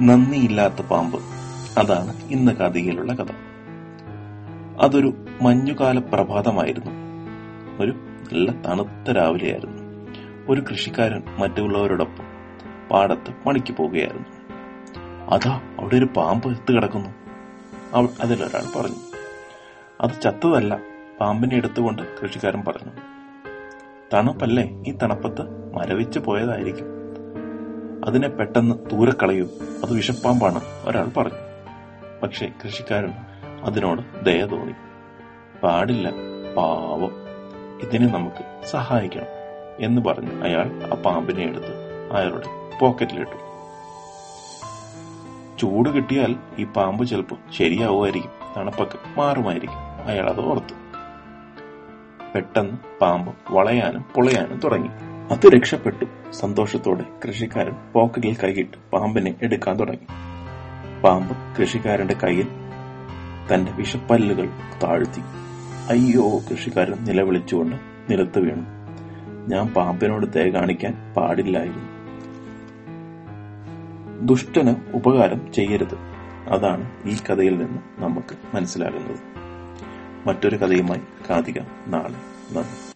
നന്ദിയില്ലാത്ത പാമ്പ്. അതാണ് ഇന്ന് കഥയിലുള്ള കഥ. അതൊരു മഞ്ഞുകാല പ്രഭാതമായിരുന്നു. ഒരു നല്ല തണുത്ത രാവിലെയായിരുന്നു. ഒരു കൃഷിക്കാരൻ മറ്റുള്ളവരോടൊപ്പം പാടത്ത് പണിക്ക് പോവുകയായിരുന്നു അതാ അവിടെ ഒരു പാമ്പ് എത്തു കിടക്കുന്നു. അതിലൊരാൾ പറഞ്ഞു. അത് ചത്തതല്ല പാമ്പിനെ എടുത്തുകൊണ്ട് കൃഷിക്കാരൻ പറഞ്ഞു. തണുപ്പല്ലേ ഈ തണുപ്പത്ത് മരവിച്ച് പോയതായിരിക്കും. അതിനെ പെട്ടെന്ന് ദൂരെ കളയൂ. അത് വിഷപ്പാമ്പാണ് ഒരാൾ പറഞ്ഞു. പക്ഷെ കൃഷിക്കാരൻ അതിനോട് ദയ തോന്നി. പാടില്ല പാവം. ഇതിനെ നമുക്ക് സഹായിക്കണം എന്ന് പറഞ്ഞ് അയാൾ ആ പാമ്പിനെ എടുത്ത് അയാളുടെ പോക്കറ്റിലിട്ടു. ചൂട് കിട്ടിയാൽ ഈ പാമ്പ് ചിലപ്പോൾ ശരിയാവുമായിരിക്കും തണുപ്പൊക്കെ മാറുമായിരിക്കും അയാൾ അത് ഓർത്തു. പെട്ടെന്ന് പാമ്പ് വളയാനും പുളയാനും തുടങ്ങി. അത് രക്ഷപ്പെട്ടു. സന്തോഷത്തോടെ കൃഷിക്കാരൻ പോക്കറ്റിൽ കൈയിട്ട് പാമ്പിനെ എടുക്കാൻ തുടങ്ങി. പാമ്പ് കൃഷിക്കാരന്റെ കയ്യിൽ തന്റെ വിഷപ്പല്ലുകൾ താഴ്ത്തി. അയ്യോ കൃഷിക്കാരൻ നിലവിളിച്ചുകൊണ്ട് നിലത്ത് വീണു. ഞാൻ പാമ്പിനോട് തേ കാണിക്കാൻ പാടില്ലായിരുന്നു. ദുഷ്ടന് ഉപകാരം ചെയ്യരുത്. അതാണ് ഈ കഥയിൽ നിന്ന് നമുക്ക് മനസ്സിലാകുന്നത്. മറ്റൊരു കഥയുമായി കാതിക നാളെ നന്ദി.